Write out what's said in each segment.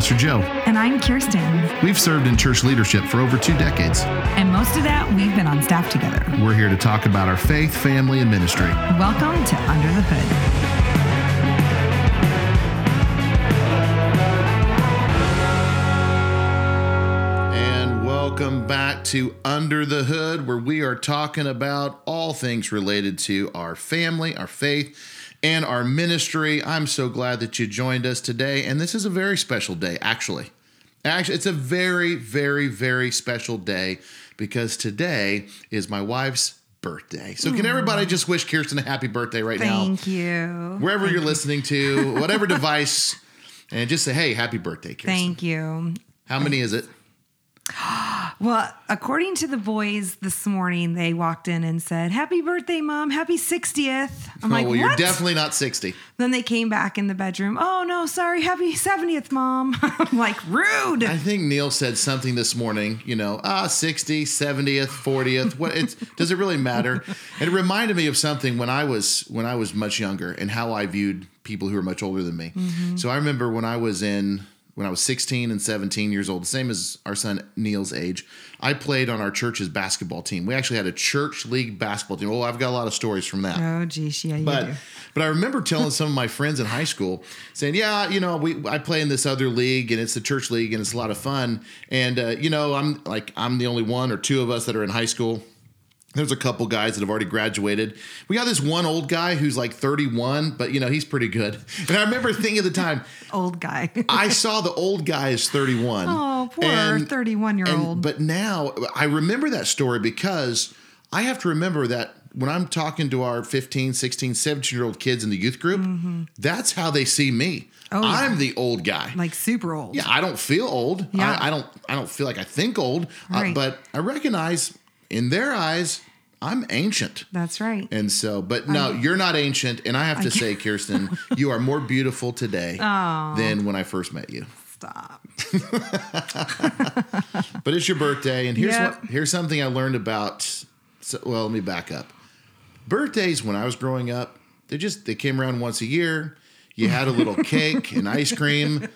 Pastor Joe. And I'm Kirsten. We've served in church leadership for over two decades. And most of that, we've been on staff together. We're here to talk about our faith, family, and ministry. Welcome to Under the Hood. And welcome back to Under the Hood, where we are talking about all things related to our family, our faith, and our ministry. I'm so glad that you joined us today. And this is a very special day, actually. Actually, it's a very, very, very special day because today is my wife's birthday. So, can everybody just wish Kirsten a happy birthday right now? Thank you. Wherever you're listening to, whatever device, and just say, hey, happy birthday, Kirsten. Thank you. How many is it? Well, according to the boys this morning, they walked in and said, Happy birthday, mom. Happy 60th. I'm oh, like, well, you're what? definitely not 60. then they came back in the bedroom. Oh, no, sorry. Happy 70th, mom. I'm like, rude. I think Neil said something this morning, you know, ah, 60, 70th, 40th. What it's does it really matter? And it reminded me of something when I was when I was much younger and how I viewed people who were much older than me. So I remember when I was in when I was 16 and 17 years old, the same as our son Neil's age, I played on our church's basketball team. We actually had a church league basketball team. Oh, I've got a lot of stories from that. oh, geez. Yeah, you But do. but I remember telling some of my friends in high school saying, "Yeah, you know, we I play in this other league and it's the church league and it's a lot of fun. And uh, you know, I'm like I'm the only one or two of us that are in high school." There's a couple guys that have already graduated. We got this one old guy who's like 31, but you know, he's pretty good. And I remember thinking at the time, Old guy. I saw the old guy is 31. oh, poor And- 31 year and- old. But now I remember that story because I have to remember that when I'm talking to our 15, 16, 17 year old kids in the youth group, that's how they see me. Mm-hmm. Oh, yeah. I'm the old guy. like super old. yeah, I don't feel old. Yeah. I, I don't. I don't feel like I think old. Uh, but I recognize in their eyes, I'm ancient. That's right. And so, but no, you're not ancient. And I have to say, Kirsten, you are more beautiful today than when I first met you. Stop. But it's your birthday, and here's Yep. what here's something I learned about. So, well, let me back up. Birthdays when I was growing up, they just they came around once a year. You had a little cake and ice cream.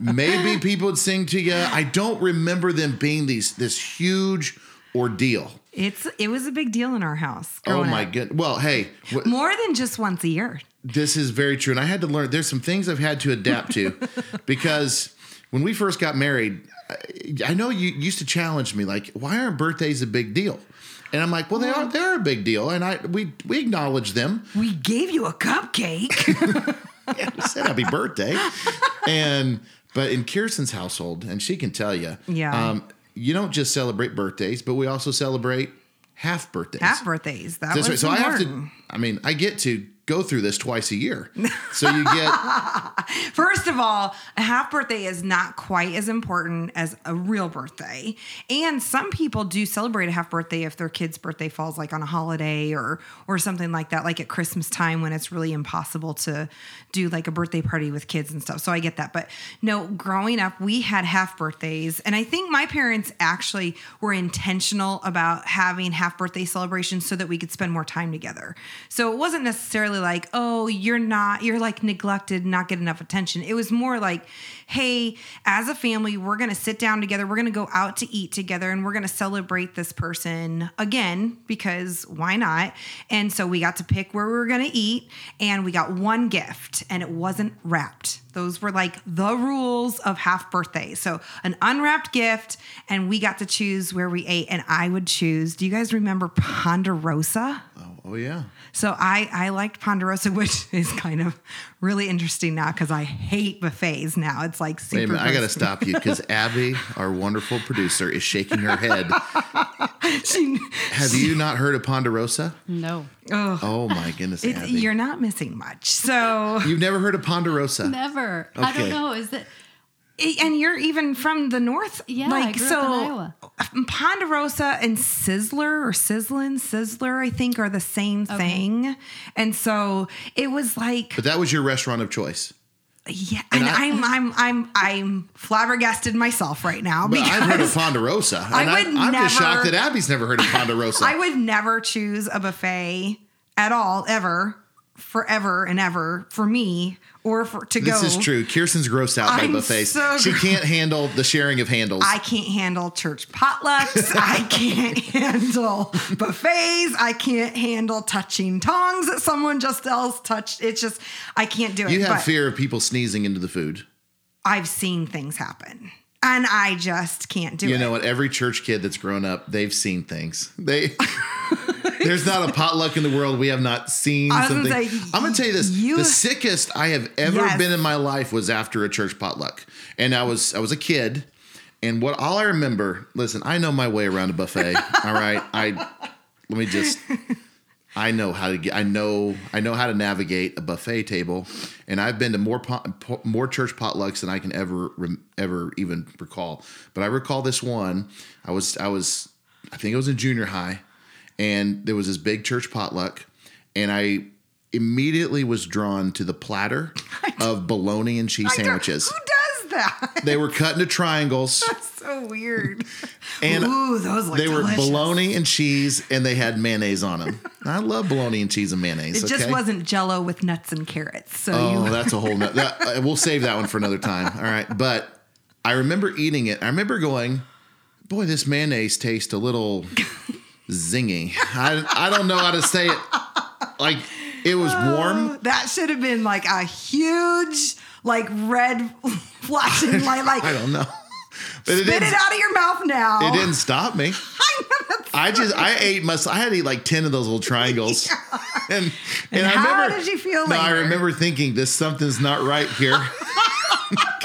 Maybe people would sing to you. I don't remember them being these this huge ordeal. It's it was a big deal in our house. Oh my up. god! Well, hey, wh- More than just once a year. this is very true, and I had to learn. There's some things I've had to adapt to because when we first got married, I, I know you used to challenge me like, "Why aren't birthdays a big deal?" And I'm like, "Well, they are. They are a big deal, and I we we acknowledge them. We gave you a cupcake. Yeah, we said happy birthday, and but in Kirsten's household, and she can tell you, Yeah. um, you don't just celebrate birthdays, but we also celebrate half birthdays. Half birthdays. That That's was right. So I have to. I mean, I get to go through this twice a year. So you get First of all, a half birthday is not quite as important as a real birthday. And some people do celebrate a half birthday if their kid's birthday falls like on a holiday or or something like that, like at Christmas time when it's really impossible to do like a birthday party with kids and stuff. So I get that. But no, growing up, we had half birthdays. And I think my parents actually were intentional about having half birthday celebrations so that we could spend more time together. So it wasn't necessarily like, oh, you're not, you're like neglected, not get enough attention. It was more like, hey, as a family, we're going to sit down together, we're going to go out to eat together, and we're going to celebrate this person again because why not? And so we got to pick where we were going to eat, and we got one gift, and it wasn't wrapped. Those were like the rules of half birthday. So an unwrapped gift, and we got to choose where we ate. And I would choose. Do you guys remember Ponderosa? oh, oh yeah. So I I liked Ponderosa, which is kind of really interesting now because I hate buffets now. It's like super. Wait a minute, I got to stop you because Abby, our wonderful producer, is shaking her head. She- Have you not heard of Ponderosa? No. oh, Oh my goodness, Abby. you're not missing much. So You've never heard of Ponderosa? Never. I don't know. Is it? And you're even from the north. Yeah, I like grew up so. in Iowa. Ponderosa and Sizzler or Sizzlin, Sizzler, I think, are the same thing. And so it was like, But that was your restaurant of choice. yeah, and, I- I'm I'm I'm I'm flabbergasted myself right now But because I've heard of Ponderosa. I would I, am just shocked that Abby's never heard of Ponderosa. I would never choose a buffet at all ever forever and ever for me or for to This go. This is true. Kirsten's grossed out by I'm buffets. so she can't handle the sharing of handles. I can't handle church potlucks. I can't handle buffets. I can't handle touching tongs that someone just else touched. It's just I can't do it. you have but fear of people sneezing into the food. I've seen things happen, and I just can't do You it. You know what? Every church kid that's grown up, they've seen things. They there's not a potluck in the world we have not seen I something. gonna say, I'm gonna tell you this: you- the sickest I have ever Yes. been in my life was after a church potluck, and I was I was a kid, and what all I remember. Listen, I know my way around a buffet. all right, I let me just. I know how to get. I know. I know how to navigate a buffet table, and I've been to more pot, more church potlucks than I can ever rem, ever even recall. But I recall this one. I was I was I think it was in junior high, and there was this big church potluck, and I immediately was drawn to the platter of bologna and cheese I sandwiches. Who does that? They were cut into triangles, That's so weird. and Ooh, those look they were delicious. bologna and cheese, and they had mayonnaise on them. I love bologna and cheese and mayonnaise. It just okay? wasn't Jello with nuts and carrots. So Oh, you, that's a whole. No, that, uh, we'll save that one for another time. All right, but I remember eating it. I remember going, "Boy, this mayonnaise tastes a little zingy." I I don't know how to say it. Like it was oh, warm. that should have been like a huge, like red flashing light. Like I don't know. But it spit it didn't, out of your mouth now. it didn't stop me. I just I ate my I had to eat like ten of those little triangles, and and, And I how remember, did you feel No, I remember thinking this something's not right here.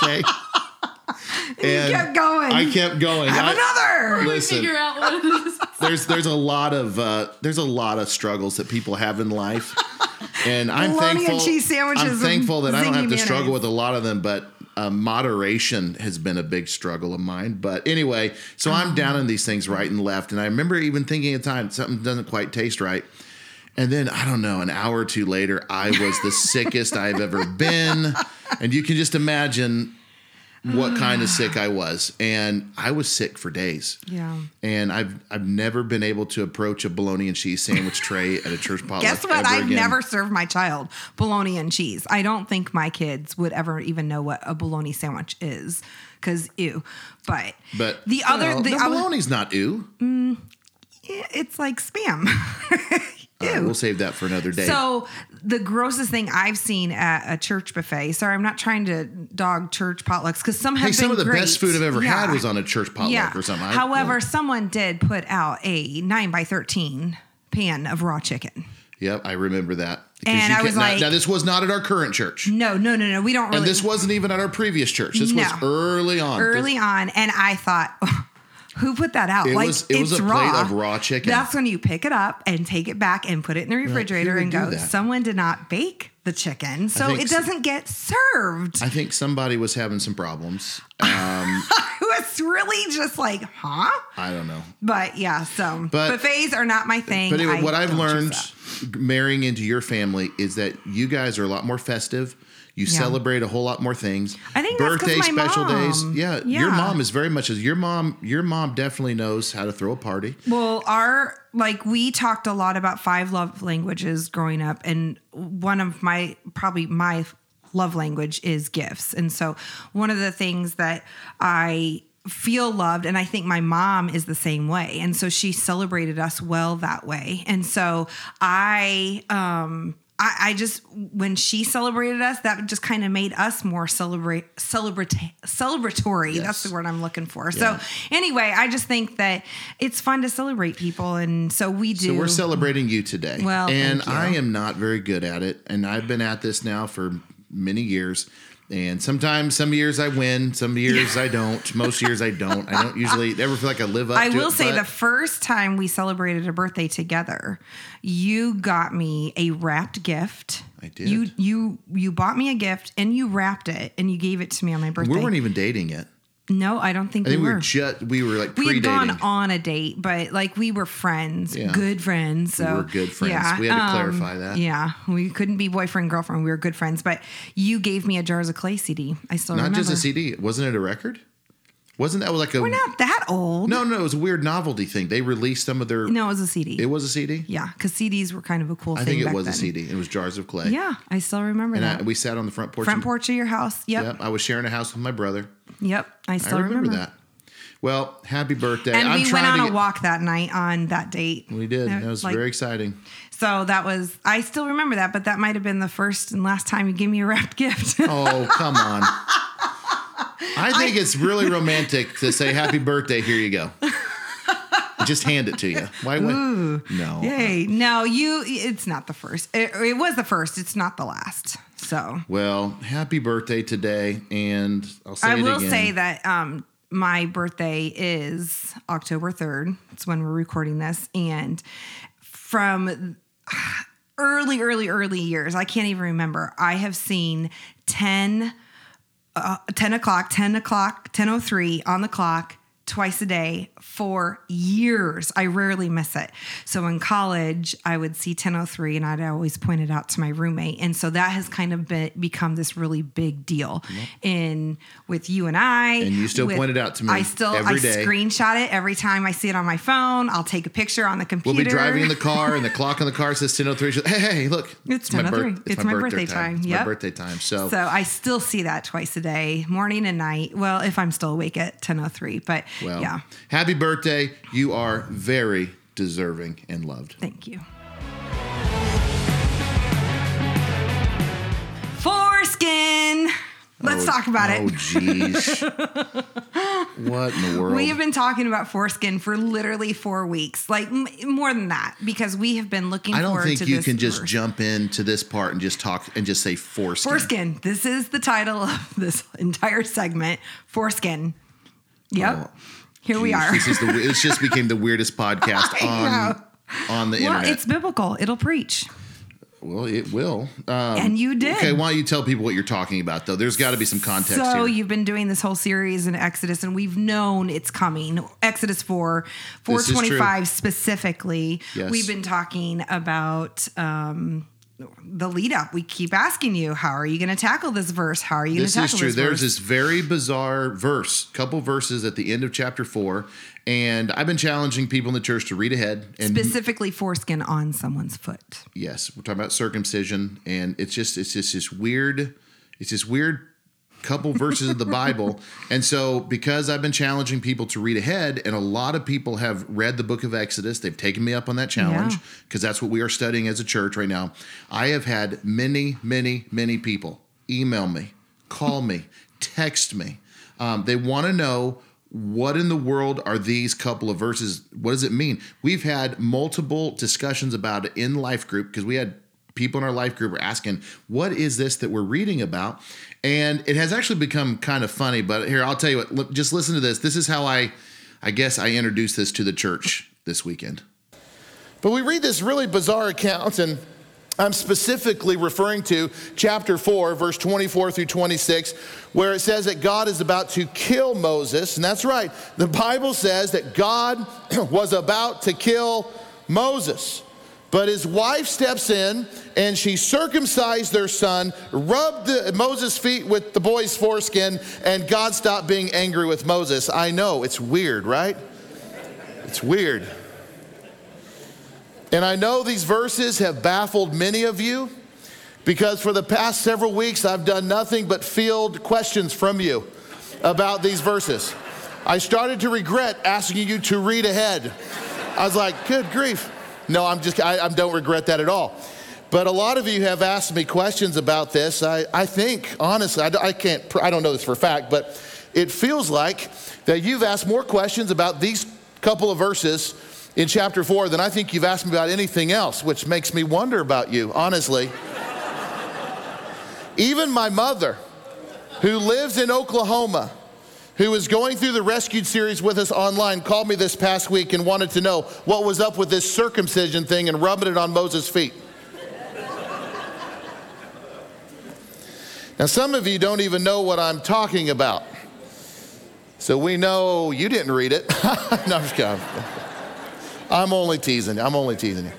okay, you kept going. I kept going. Have I- another. Listen, figure out what it is. There's there's a lot of uh, there's a lot of struggles that people have in life, and I'm Bologna and thankful. cheese sandwiches I'm thankful that I don't have to struggle with a lot of them, but uh, moderation has been a big struggle of mine. But anyway, so Oh. I'm down in these things right and left, and I remember even thinking at times something doesn't quite taste right. And then I don't know, an hour or two later, I was the sickest I've ever been, and you can just imagine what mm. kind of sick I was, and I was sick for days Yeah. and I've I've never been able to approach a bologna and cheese sandwich tray at a church potluck. Guess what? I've again. never served my child bologna and cheese. I don't think my kids would ever even know what a bologna sandwich is, because ew. But But the other, the other, bologna's not ew. Mm, it's like spam. Right, Ew. we'll save that for another day. So the grossest thing I've seen at a church buffet. Sorry, I'm not trying to dog church potlucks because some have hey, some of the great. best food I've ever had was on a church potluck or something. I- However, someone did put out a nine by thirteen pan of raw chicken. yep, I remember that. And you I was now, like- now this was not at our current church, No, no, no, no. We don't really. and this wasn't even at our previous church. This was early on. early on, and I thought, who put that out? It like was- it was it's a plate of raw chicken. That's when you pick it up and take it back and put it in the refrigerator and go. Someone did not bake the chicken, so it doesn't get served. I think somebody was having some problems. Um, it's really just like, huh? I don't know. But yeah, so But- buffets are not my thing. But anyway, I what I've learned marrying into your family is that you guys are a lot more festive. You Yeah. celebrate a whole lot more things. I think birthday special days. mom- Yeah, your mom is very much as your mom. Your mom definitely knows how to throw a party. Well, our like we talked a lot about five love languages growing up, and one of my probably my love language is gifts. And so one of the things that I feel loved and I think my mom is the same way. And so she celebrated us well that way. And so I um I, I just when she celebrated us, that just kind of made us more celebrate celebrate celebratory. Yes. That's the word I'm looking for. Yeah. So anyway, I just think that it's fun to celebrate people, and so we do. So we're celebrating you today. Well, and. I am not very good at it, and I've been at this now for many years. And sometimes, some years I win, some years I don't. Most years I don't. I don't usually ever feel like I live up. To it. I will it, say the first time we celebrated a birthday together, you got me a wrapped gift. I did. You you you bought me a gift and you wrapped it and you gave it to me on my birthday. we weren't even dating yet. No, I don't think I think we we were. were just we were like we had gone pre-dating. on a date, but like we were friends, Yeah. good friends. So We were good friends. Yeah, We had to um, clarify that. Yeah, we couldn't be boyfriend girlfriend. We were good friends. But you gave me a Jars of Clay CD. I still Not remember. just a CD. Wasn't it a record? Wasn't that like a We're not that old. no no? It was a weird novelty thing. They released some of their. No, it was a CD. It was a CD. yeah, because CDs were kind of a cool I thing. think it was then. a CD. It was Jars of Clay. Yeah, I still remember And that. I, we sat on the front porch. Front and- porch of your house. Yep. Yep. I was sharing a house with my brother. Yep. I I still remember, that. Well, happy birthday! And I'm we went on a get- walk that night on that date. We did. That was like- very exciting. So that was, I still remember that, but that might have been the first and last time you gave me a wrapped gift. Oh, come on. I think it's really romantic to say happy birthday. Here you go. Just hand it to you. Why would no? Yay. No, you, it's not the first. It, it was the first. It's not the last. So Well, happy birthday today, and I'll say I will again. say that um, my birthday is October 3rd. It's when we're recording this. And from early, early, early years, I can't even remember, I have seen 10, uh, 10 o'clock, 10 o'clock, 10.03 on the clock twice a day for years. I rarely miss it. So in college, I would see 1003 and I'd always point it out to my roommate. And so that has kind of been, become this really big deal in with you and I. And you still with- point it out to me I still every I day. screenshot it every time I see it on my phone. I'll take a picture on the computer. We'll be driving in the car, and the clock on the car says 10:03. Hey, hey, look! It's my 10:03. It's my oh birthday time. It's my birthday time. So, So I still see that twice a day, morning and night. Well, if I'm still awake at 10:03, but well, yeah. happy birthday! You are very deserving and loved. Thank you. Foreskin. Let's Oh, talk about Oh, it. Oh, jeez. what in the world? We have been talking about foreskin for literally four weeks, like m- more than that, because we have been looking I don't think you can just verse. jump into this part and just talk and just say foreskin. Foreskin. This is the title of this entire segment. Foreskin. Yep. Oh, Here we are. This is the. It just became the weirdest podcast on on the well, internet. it's biblical. It'll preach. well, it will. Um, And you did. Okay, why don't you tell people what you're talking about though? There's got to be some context So here. you've been doing this whole series in Exodus, and we've known it's coming. Exodus four, four This is twenty true. five specifically. Yes. We've been talking about um, the lead up. We keep asking you, how are you going to tackle this verse? How are you going to this tackle is true. this There's verse? this very bizarre verse, couple verses at the end of chapter four, and I've been challenging people in the church to read ahead. And specifically foreskin on someone's foot. yes, we're talking about circumcision, and it's just it's just this weird, it's this weird couple verses of the Bible. And so because I've been challenging people to read ahead, and a lot of people have read the book of Exodus, they've taken me up on that challenge Yeah. because that's what we are studying as a church right now. I have had many, many, many people email me, call me, text me. Um, they want to know what in the world are these couple of verses? What does it mean? We've had multiple discussions about it in life group because we had people in our life group are asking, what is this that we're reading about? And it has actually become kind of funny, but here, I'll tell you what, look, just listen to this. This is how I, I guess I introduced this to the church this weekend. But we read this really bizarre account, and I'm specifically referring to chapter 4, verse 24 through 26, where it says that God is about to kill Moses. And that's right, the Bible says that God was about to kill Moses. But his wife steps in and she circumcised their son, rubbed the, Moses' feet with the boy's foreskin, and God stopped being angry with Moses. I know, it's weird, right? It's weird. And I know these verses have baffled many of you because for the past several weeks I've done nothing but field questions from you about these verses. I started to regret asking you to read ahead. I was like, good grief. No, I'm just, I, I don't regret that at all. But a lot of you have asked me questions about this. I, I think, honestly, I, I can't, I don't know this for a fact, but it feels like that you've asked more questions about these couple of verses in chapter four than I think you've asked me about anything else, which makes me wonder about you, honestly. Even my mother, who lives in Oklahoma, who is going through the rescued series with us online, called me this past week and wanted to know what was up with this circumcision thing and rubbing it on Moses' feet. Now, some of you don't even know what I'm talking about. So we know you didn't read it. no, I'm just kidding. I'm only teasing you. I'm only teasing you.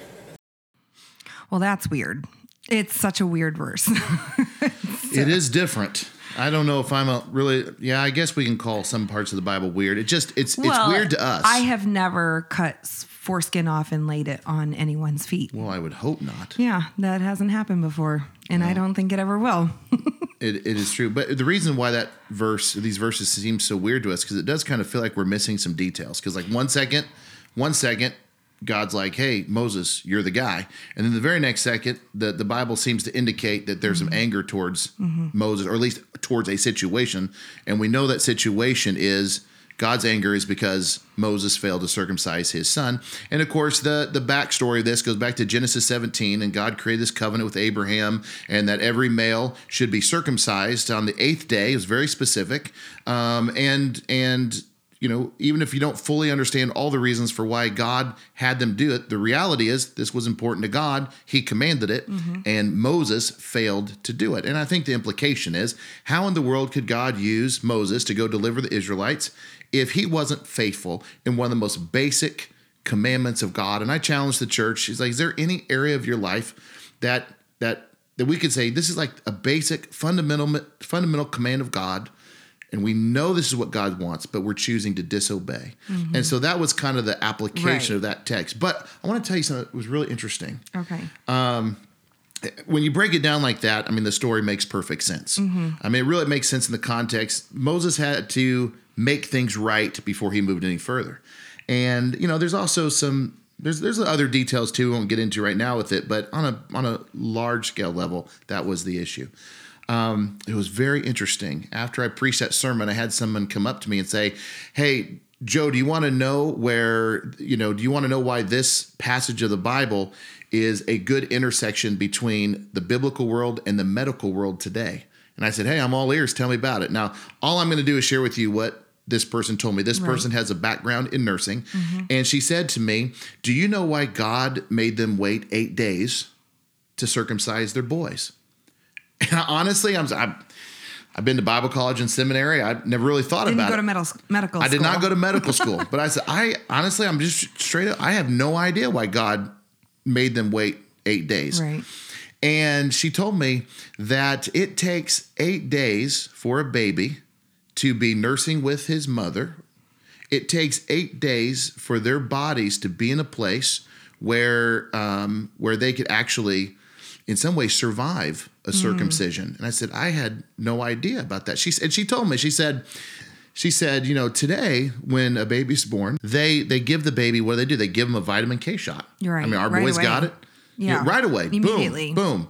Well, that's weird. It's such a weird verse. It uh, is different. I don't know if I'm a really. Yeah, I guess we can call some parts of the Bible weird. It just it's it's weird to us. I have never cut foreskin off and laid it on anyone's feet. well, I would hope not. Yeah, that hasn't happened before, and I don't think it ever will. It, it is true, but the reason why that verse, these verses, seem so weird to us because it does kind of feel like we're missing some details. Because like one second, one second, God's like, "Hey, Moses, you're the guy," and then the very next second, the the Bible seems to indicate that there's some anger towards Moses, or at least towards a situation, and we know that situation is. God's anger is because Moses failed to circumcise his son. And of course, the, the backstory of this goes back to Genesis 17, and God created this covenant with Abraham, and that every male should be circumcised on the eighth day. It was very specific. Um, and, and, you know, even if you don't fully understand all the reasons for why God had them do it, the reality is this was important to God. He commanded it, mm-hmm. and Moses failed to do it. And I think the implication is how in the world could God use Moses to go deliver the Israelites if he wasn't faithful in one of the most basic commandments of God? And I challenge the church. She's like, is there any area of your life that that that we could say this is like a basic fundamental fundamental command of God? And we know this is what God wants, but we're choosing to disobey. Mm-hmm. And so that was kind of the application Right. of that text. But I want to tell you something that was really interesting. Okay. Um, when you break it down like that, I mean, the story makes perfect sense. Mm-hmm. I mean, it really makes sense in the context. Moses had to make things right before he moved any further. And, you know, there's also some. There's there's other details too. We won't get into right now with it, but on a on a large scale level, that was the issue. Um, it was very interesting. After I preached that sermon, I had someone come up to me and say, "Hey, Joe, do you want to know where you know? Do you want to know why this passage of the Bible is a good intersection between the biblical world and the medical world today?" And I said, "Hey, I'm all ears. Tell me about it." Now, all I'm going to do is share with you what this person told me. This person has a background in nursing, and she said to me, "Do you know why God made them wait eight days to circumcise their boys?" And honestly, I'm, I'm I've been to Bible college and seminary. I never really thought Didn't about go it. to medical medical. I did not go to medical school, but I said I honestly, I'm just straight up. I have no idea why God made them wait eight days. Right. And she told me that it takes eight days for a baby to be nursing with his mother. It takes eight days for their bodies to be in a place where um, where they could actually, in some way, survive a mm-hmm. circumcision. And I said I had no idea about that. She said she told me she said she said you know today when a baby's born they they give the baby what do they do they give them a vitamin K shot. You're right. I mean our Right boys away. got it. Yeah. right away. Immediately. Boom. Boom.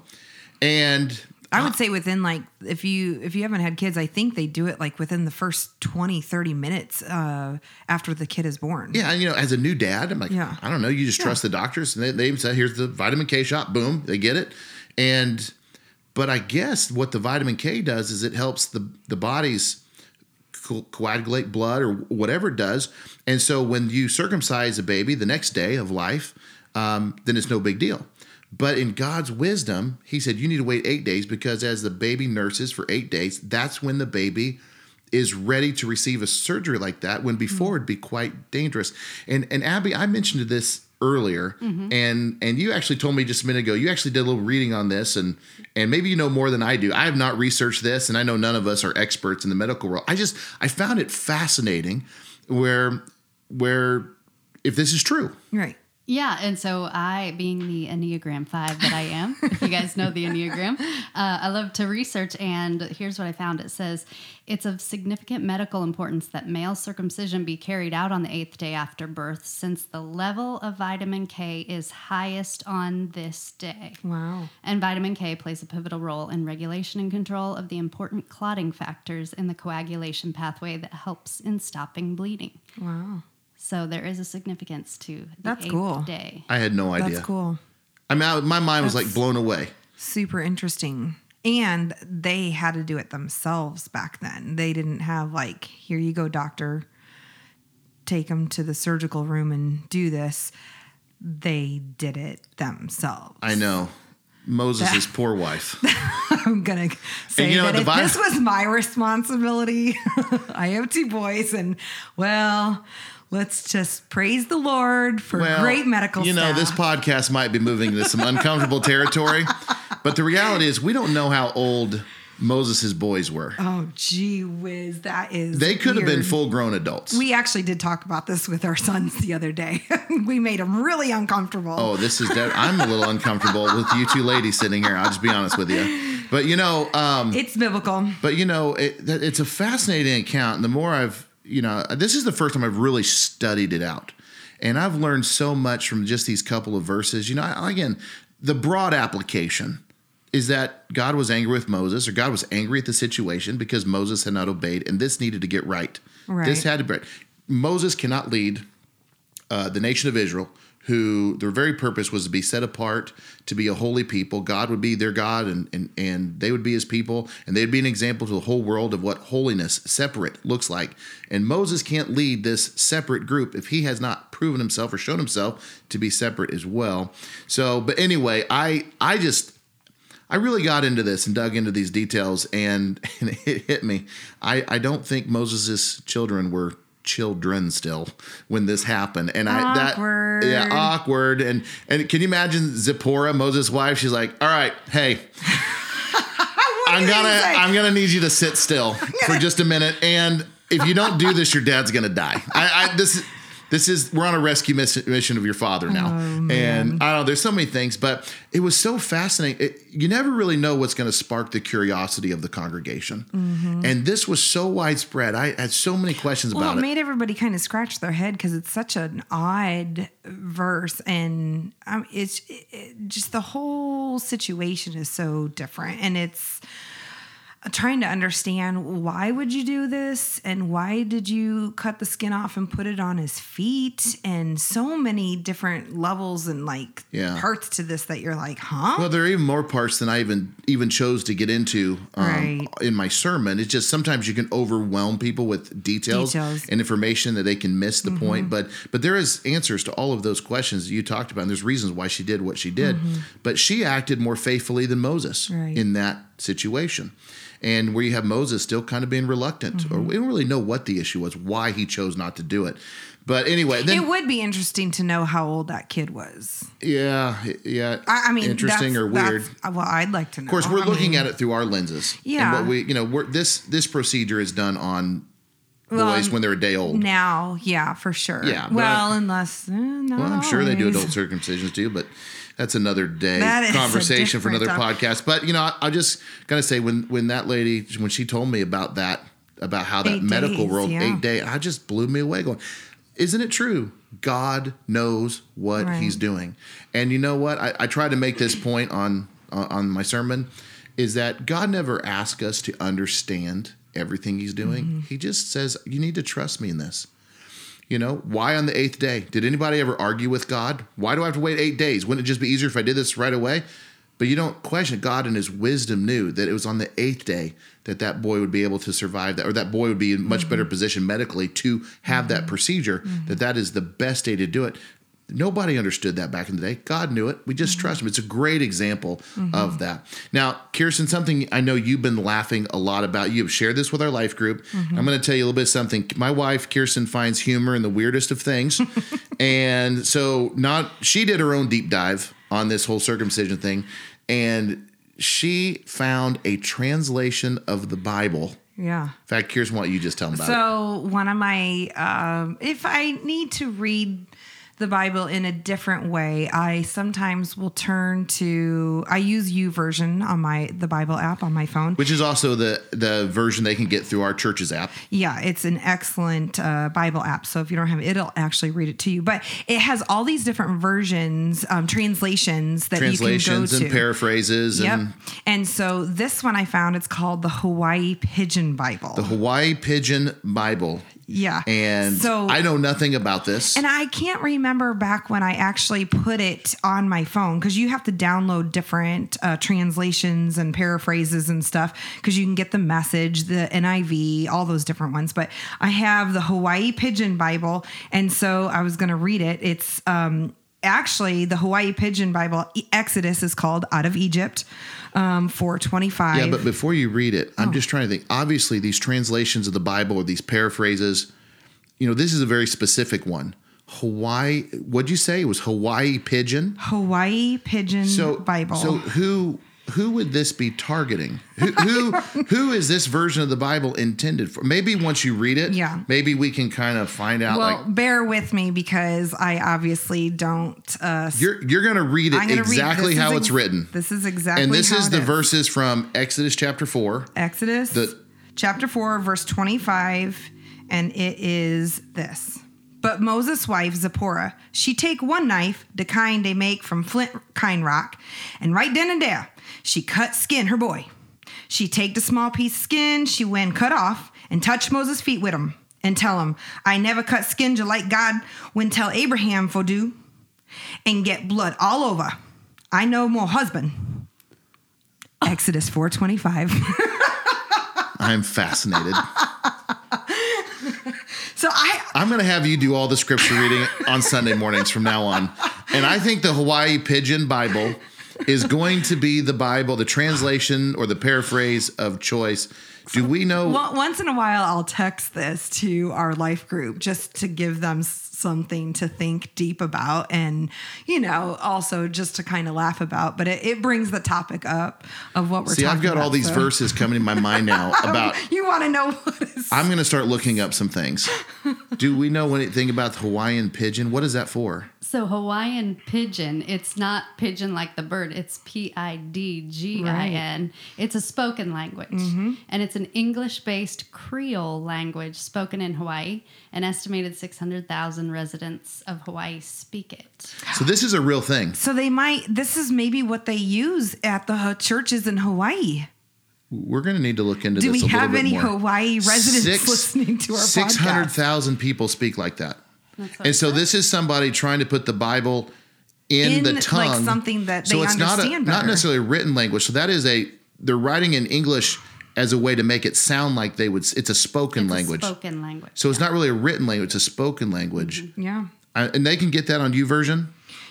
And I would say within like if you if you haven't had kids, I think they do it like within the first 20, 30 minutes uh, after the kid is born. yeah, and you know, as a new dad, I'm like, Yeah. I don't know. You just trust the doctors, and they, they say, "Here's the vitamin K shot." Boom, they get it. And but I guess what the vitamin K does is it helps the the body's co- coagulate blood or whatever it does. And so when you circumcise a baby the next day of life, um, then it's no big deal. But in God's wisdom, He said you need to wait eight days because as the baby nurses for eight days, that's when the baby is ready to receive a surgery like that. When before mm. it'd be quite dangerous. And and Abby, I mentioned this earlier, mm-hmm. and and you actually told me just a minute ago. You actually did a little reading on this, and and maybe you know more than I do. I have not researched this, and I know none of us are experts in the medical world. I just I found it fascinating, where where if this is true. Right. Yeah, and so I, being the Enneagram 5 that I am, if you guys know the Enneagram, uh, I love to research, and here's what I found. It says it's of significant medical importance that male circumcision be carried out on the eighth day after birth, since the level of vitamin K is highest on this day. Wow. And vitamin K plays a pivotal role in regulation and control of the important clotting factors in the coagulation pathway that helps in stopping bleeding. Wow. So there is a significance to the That's eighth cool. day. I had no idea. That's cool. I mean, I, my mind was That's- like blown away. Super interesting. And they had to do it themselves back then. They didn't have like, here you go, doctor. Take them to the surgical room and do this. They did it themselves. I know. Moses' poor wife. I'm gonna say you know, that the if vi- this was my responsibility, I have two boys, and well, let's just praise the Lord for great medical. You know, staff. this podcast might be moving into some uncomfortable territory, but the reality is we don't know how old Moses' boys were. Oh, gee whiz, that is. They could have been full grown adults. We actually did talk about this with our sons the other day. we made them really uncomfortable. Oh, this is. De- I'm a little uncomfortable with you two ladies sitting here. I'll just be honest with you. But you know, um, It's biblical. but you know, it, it's a fascinating account. And the more I've, you know, this is the first time I've really studied it out, and I've learned so much from just these couple of verses. You know, again, the broad application is that God was angry with Moses, or God was angry at the situation because Moses had not obeyed, and this needed to get right. Right. This had to be right. Moses cannot lead uh, the nation of Israel, who their very purpose was to be set apart, to be a holy people. God would be their God, and and and they would be His people, and they'd be an example to the whole world of what holiness, separate, looks like. And Moses can't lead this separate group if he has not proven himself or shown himself to be separate as well. So, but anyway, I I just I really got into this and dug into these details, and, and it hit me. I, I don't think Moses' children were children still when this happened, and i that yeah awkward. And and can you imagine Zipporah, Moses' wife? She's like, "All right, hey, I'm gonna? I'm gonna need you to sit still for just a minute, and if you don't do this, your dad's gonna die. I, I this this is we're on a rescue mission of your father now, Oh, and I don't know. There's so many things, but it was so fascinating. It, you never really know what's going to spark the curiosity of the congregation, Mm-hmm. and this was so widespread. I had so many questions Well, about it it. made everybody kind of scratch their head because it's such an odd verse, and um, it's it, it- just the whole situation is so different, and it's trying to understand why would you do this and why did you cut the skin off and put it on his feet and so many different levels and like Yeah. parts to this that you're like huh Well, there are even more parts than I even even chose to get into um, Right. in my sermon. It's just sometimes you can overwhelm people with details, Details. Mm-hmm. and information that they can miss the point. But but there is answers to all of those questions that you talked about. And there's reasons why she did what she did. But she acted more faithfully than Moses Mm-hmm. Right. in that situation. And where you have Moses still kind of being reluctant, Mm-hmm. or we don't really know what the issue was, why he chose not to do it. But anyway, then it would be interesting to know how old that kid was yeah, yeah, i, I mean interesting or weird. that's- well i'd like to know Of course, we're I looking mean- at it through our lenses. Yeah. And what we, you know, we're, this this procedure is done on Well, boys when they're a day old. Now, yeah, for sure. Yeah, Well, I- unless, eh, not well, I'm sure they do adult circumcisions too, but that's another day That conversation for another podcast. But you know, I, I just gotta say when when that lady when she told me about that about how that Eight medical days, world yeah. eight day, I just blew me away. Going, isn't it true? God knows what Right. He's doing, and you know what? I, I try to make this point on on on my sermon is that God never asks us to understand everything He's doing. Mm-hmm. He just says, "You need to trust me in this." You know, why on the eighth day? Did anybody ever argue with God? Why do I have to wait eight days? Wouldn't it just be easier if I did this right away? But you don't question God in his wisdom knew that it was on the eighth day that that boy would be able to survive that, or that boy would be in much better mm-hmm. position medically to have that mm-hmm. procedure, that that is the best day to do it. Nobody understood that back in the day. God knew it. We just mm-hmm. trust him. It's a great example mm-hmm. of that. Now, Kirsten, something I know you've been laughing a lot about. You've shared this with our life group. Mm-hmm. I'm going to tell you a little bit of something. My wife, Kirsten, finds humor in the weirdest of things. and so not she did her own deep dive on this whole circumcision thing and she found a translation of the Bible. Yeah. In fact, Kirsten, why don't you just tell them about it? So one of my, um, if I need to read the Bible in a different way, I sometimes will turn to. I use YouVersion on my the Bible app on my phone. Which is also the the version they can get through our church's app. Yeah, it's an excellent uh, Bible app. So if you don't have it, it'll actually read it to you. But it has all these different versions, um, translations that Translations you can go and to. paraphrases Yep. and And so this one I found it's called the Hawaii Pidgin Bible. the Hawaii Pidgin Bible. Yeah. And so I know nothing about this. And I can't remember back when I actually put it on my phone because you have to download different uh, translations and paraphrases and stuff because you can get the message, the NIV, all those different ones. But I have the Hawaii Pidgin Bible. And so I was going to read it. It's, um, Actually, the Hawaii Pidgin Bible Exodus is called Out of Egypt um, for 25. yeah, but before you read it, Oh. I'm just trying to think. Obviously, these translations of the Bible or these paraphrases, you know, this is a very specific one. Hawaii, what'd you say? It was Hawaii Pidgin? Hawaii Pidgin So Bible. So who who would this be targeting? Who, who who is this version of the Bible intended for? Maybe once you read it, Yeah. maybe we can kind of find out. Well, like bear with me because I obviously don't. Uh, you're you're going to read it read- exactly this how is it's ex- written, This is exactly and this is the verses from Exodus chapter four. Exodus The- chapter 4, verse 25, and it is this. But Moses' wife Zipporah, she take one knife, the kind they make from flint kind rock, and right then and there, she cut skin her boy. She take the small piece skin she when cut off and touch Moses' feet with him and tell him, I never cut skin just like God when tell Abraham for do and get blood all over. I know more husband. Exodus 425. I'm fascinated. So I I'm going to have you do all the scripture reading on Sunday mornings from now on. And I think the Hawaii Pidgin Bible is going to be the Bible, the translation or the paraphrase of choice. Do we know? Once in a while, I'll text this to our life group just to give them something to think deep about and, you know, also just to kind of laugh about. But it, it brings the topic up of what we're See, I've got about. all these so- verses coming in my mind now about. You want to know what is. I'm going to start looking up some things. Do we know anything about the Hawaiian pidgin? What is that for? So Hawaiian pidgin, it's not pigeon like the bird. It's P I D G I N. It's a spoken language. Mm-hmm. And it's an English-based Creole language spoken in Hawaii. An estimated 600,000 residents of Hawaii speak it. So this is a real thing. so they might, this is maybe what they use at the churches in Hawaii. We're going to need to look into Do this we a little have any more. Hawaii residents Six- listening to our podcast? 600,000 people speak like that. And so this is somebody trying to put the Bible in, In, the like, tongue. something that so they it's not a, not necessarily a written language. So that is a they're writing in English as a way to make it sound like they would it's a spoken it's a language. spoken language. so it's not really a written language, it's a spoken language. Yeah. Uh, and they can get that on YouVersion.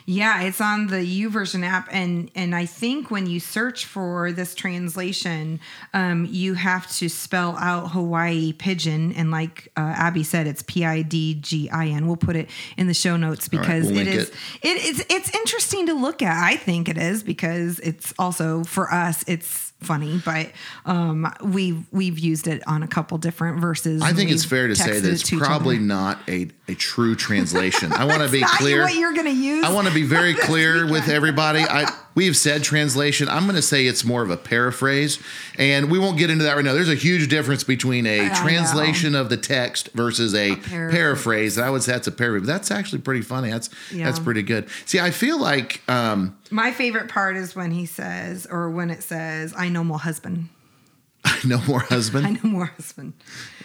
Yeah, it's on the YouVersion app, and and I think when you search for this translation, um, you have to spell out Hawaii pidgin, and like uh, Abby said, it's P I D G I N. We'll put it in the show notes right, because we'll it is it. it, it's it's interesting to look at. I think it is because it's also for us it's funny, but um, we've we've used it on a couple different verses. I think it's fair to say that it's probably not a, a true translation. I want to be clear. what you're going to use. I want to be very clear with everybody. I we have said translation. I'm going to say it's more of a paraphrase, and we won't get into that right now. There's a huge difference between a know. translation of the text versus a, paraphrase. paraphrase. I would say that's a paraphrase. That's actually pretty funny. That's Yeah. that's pretty good. See, I feel like um, My favorite part is when he says, or when it says, "I know more husband. I know more husband. I know more husband."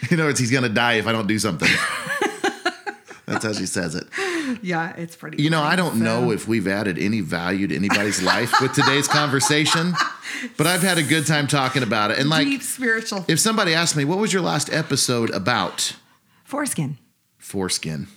You know, it's he's going to die if I don't do something. that's how she says it. Yeah, it's pretty. You know, funny. I don't So- know if we've added any value to anybody's life with today's conversation, but I've had a good time talking about it. And like, deep spiritual if somebody asked me, what was your last episode about? foreskin. Foreskin.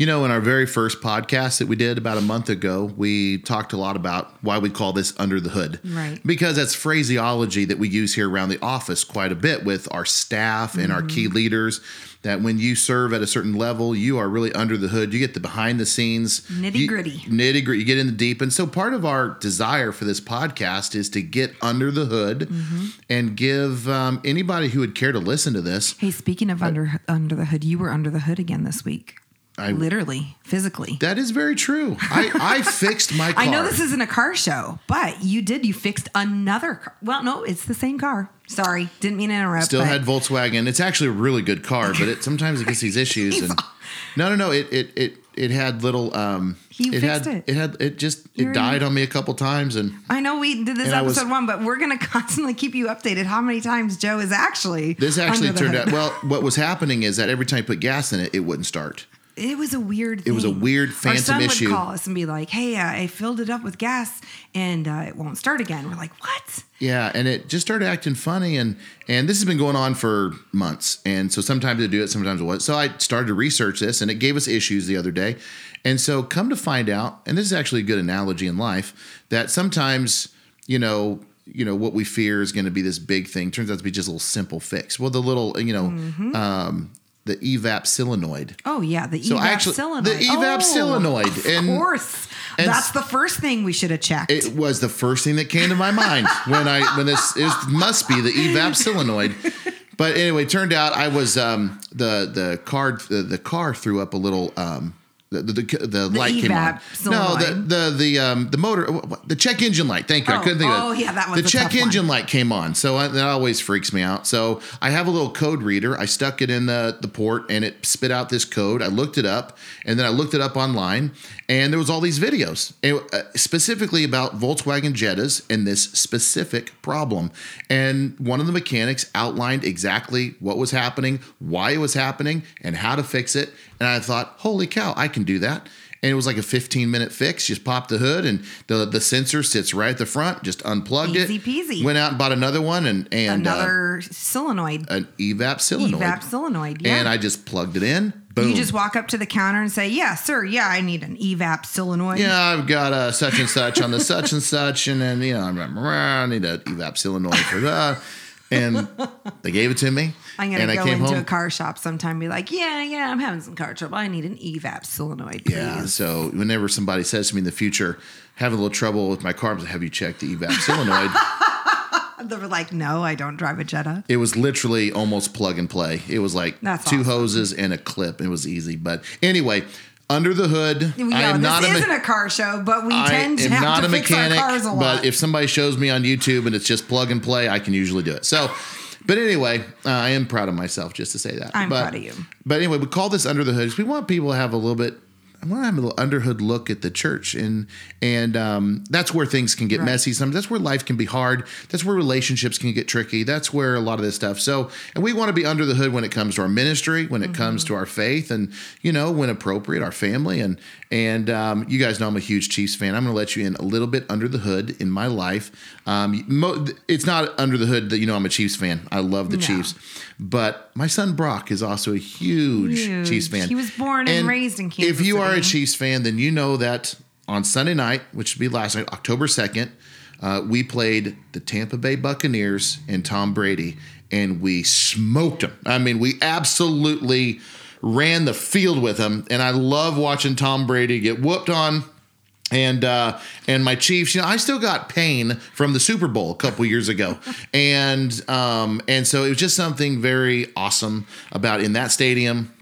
You know, in our very first podcast that we did about a month ago, we talked a lot about why we call this under the hood. Right. Because that's phraseology that we use here around the office quite a bit with our staff and our Mm-hmm. key leaders. That when you serve at a certain level, you are really under the hood. You get the behind the scenes Nitty-gritty. Nitty gritty. You get in the deep. And so part of our desire for this podcast is to get under the hood Mm-hmm. and give um, anybody who would care to listen to this Hey, speaking of under under the hood, you were under the hood again this week. I- Literally, physically. That is very true. I, I fixed my car. I know this isn't a car show, but you did. You fixed another car. Well, no, it's the same car. Sorry, didn't mean to interrupt. Still but had Volkswagen. It's actually a really good car, but it sometimes it gets these issues. And no, no, no. It it it it had little. Um, He it fixed had it. it had it just it You're- died on me a couple times, and I know we did this I was- episode one, but we're gonna constantly keep you updated. How many times Joe is actually this actually turned hood. out. Well, what was happening is that every time you put gas in it, it wouldn't start. It was a weird. Thing. It was a weird Our phantom son issue. would call us and be like, "Hey, uh, I filled it up with gas and uh, it won't start again." We're like, "What?" Yeah, and it just started acting funny, and and this has been going on for months, and so sometimes it do it, sometimes it was. So I started to research this, and it gave us issues the other day, and so come to find out, and this is actually a good analogy in life that sometimes you know you know what we fear is going to be this big thing turns out to be just a little simple fix. Well, the little you know um, the evap solenoid. Oh yeah, the So evap actually- solenoid. the evap oh, solenoid, Of and- course, and that's the first thing we should have checked. It was the first thing that came to my mind when I when this it must be the evap solenoid. But anyway, it turned out I was um, the the car the, the car threw up a little um, the, the, the, the light came on. No, the the the um, the motor the check engine light. Thank you. I Oh, couldn't think of oh, yeah, that was the check tough one. engine light came on. So I, that always freaks me out. So I have a little code reader. I stuck it in the the port and it spit out this code. I looked it up and then I looked it up online and there was all these videos and, uh, specifically about Volkswagen Jettas and this specific problem. And one of the mechanics outlined exactly what was happening, why it was happening, and how to fix it. And I thought, holy cow, I can do that. And it was like a 15 minute fix. Just pop the hood and the the sensor sits right at the front. Just unplugged Easy it. peasy. Went out and bought another one and and uh, Another solenoid, an evap solenoid. evap solenoid. Yeah. And I just plugged it in. Boom. you just walk up to the counter and say, "Yeah, sir. Yeah, I need an evap solenoid." yeah, I've got uh, such and such on the such and such, and then you know I'm I need a evap solenoid for that, and they gave it to me. I'm gonna and go I came into home. a car shop sometime and be like, "Yeah, yeah, I'm having some car trouble. I need an evap solenoid, please." Yeah. So whenever somebody says to me in the future, having a little trouble with my car, have you checked the evap solenoid? They were like, "No, I don't drive a Jetta." It was literally almost plug and play. It was like That's two awesome. hoses and a clip. It was easy. But anyway, under the hood, You know, I am this not a me- isn't a car show, but we tend to have not to a fix our mechanic, cars a lot. but if somebody shows me on YouTube and it's just plug and play, I can usually do it. So, but anyway, uh, I am proud of myself just to say that. I'm But- proud of you. But anyway, we call this under the hood because we want people to have a little bit. I want to have a little underhood look at the church, and and um, that's where things can get Right. messy. Sometimes that's where life can be hard. That's where relationships can get tricky. That's where a lot of this stuff. So, and we want to be under the hood when it comes to our ministry, when it comes to our faith, and you know, when appropriate, our family, and and um, you guys know I'm a huge Chiefs fan. I'm going to let you in a little bit under the hood in my life. Um, mo- it's not under the hood that you know I'm a Chiefs fan. I love the No. Chiefs, but my son Brock is also a huge, Huge. Chiefs fan. He was born and raised in Kansas If you are a Chiefs fan, then you know that on Sunday night, which would be last night, October 2nd, uh, we played the Tampa Bay Buccaneers and Tom Brady, and we smoked them. I mean, we absolutely ran the field with them. And I love watching Tom Brady get whooped on. And uh, and my Chiefs, you know, I still got pain from the Super Bowl a couple years ago, and um, and so it was just something very awesome about in that stadium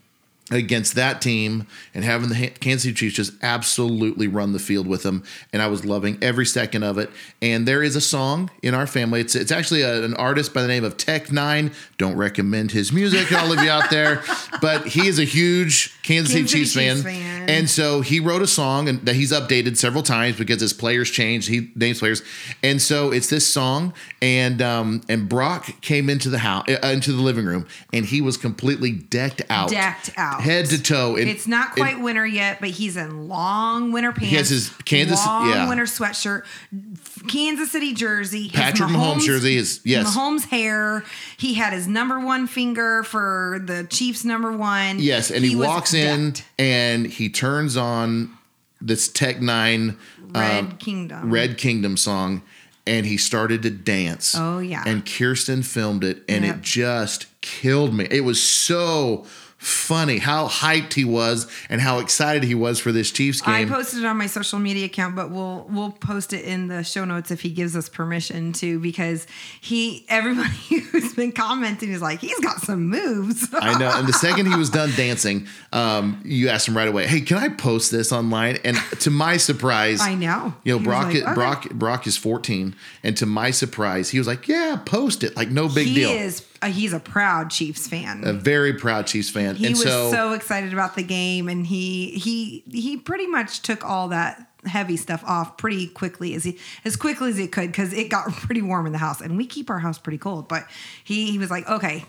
against that team and having the Kansas City Chiefs just absolutely run the field with them. And I was loving every second of it. And there is a song in our family. It's it's actually a- an artist by the name of Tech N9ne. Don't recommend his music, all of you out there, but he is a huge Kansas, City Kansas City Chiefs, fan. Fan. And so he wrote a song and that he's updated several times because his players changed. He names players, and so it's this song. And um, and Brock came into the house, uh, into the living room, and he was completely decked out, Decked out. Head to toe. And It's not quite winter yet, but he's in long winter pants. He has his Kansas- long yeah. winter sweatshirt, Kansas City jersey, Patrick Mahomes jersey is- yes. Mahomes hair. He had his number one finger for the Chiefs number one. Yes, and he, was walks in and he turns on this Tech N9ne Red um, Kingdom. Red Kingdom song, and he started to dance. Oh, yeah. And Kirsten filmed it, and Yep. it just killed me. It was so funny how hyped he was and how excited he was for this Chiefs game. I posted it on my social media account, but we'll we'll post it in the show notes if he gives us permission to, because he everybody who's been commenting is like he's got some moves. I know. And the second he was done dancing, um, you asked him right away, "Hey, can I post this online?" And to my surprise, I know. You know, He Brock, like, "Okay." Brock, Brock is 14, and to my surprise, he was like, "Yeah, post it, like no big he deal." is uh, he's a proud Chiefs fan. a very proud Chiefs fan, he and was so, so, excited about the game, and he he he pretty much took all that heavy stuff off pretty quickly as he as quickly as he could because it got pretty warm in the house, and we keep our house pretty cold. But he he was like, okay.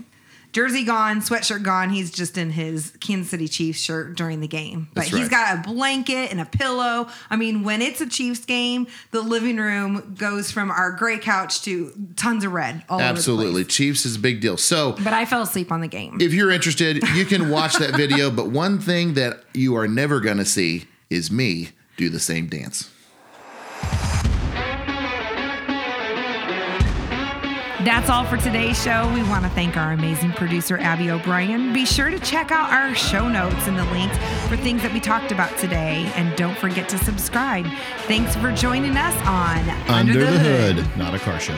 Jersey gone, sweatshirt gone. He's just in his Kansas City Chiefs shirt during the game. But That's he's right. got a blanket and a pillow. I mean, when it's a Chiefs game, the living room goes from our gray couch to tons of red. All over the absolutely. Chiefs is a big deal. So, But I fell asleep on the game. if you're interested, you can watch that video. But one thing that you are never going to see is me do the same dance. That's all for today's show. We want to thank our amazing producer, Abby O'Brien. Be sure to check out our show notes and the links for things that we talked about today. And don't forget to subscribe. Thanks for joining us on Under, the, hood, not a car show.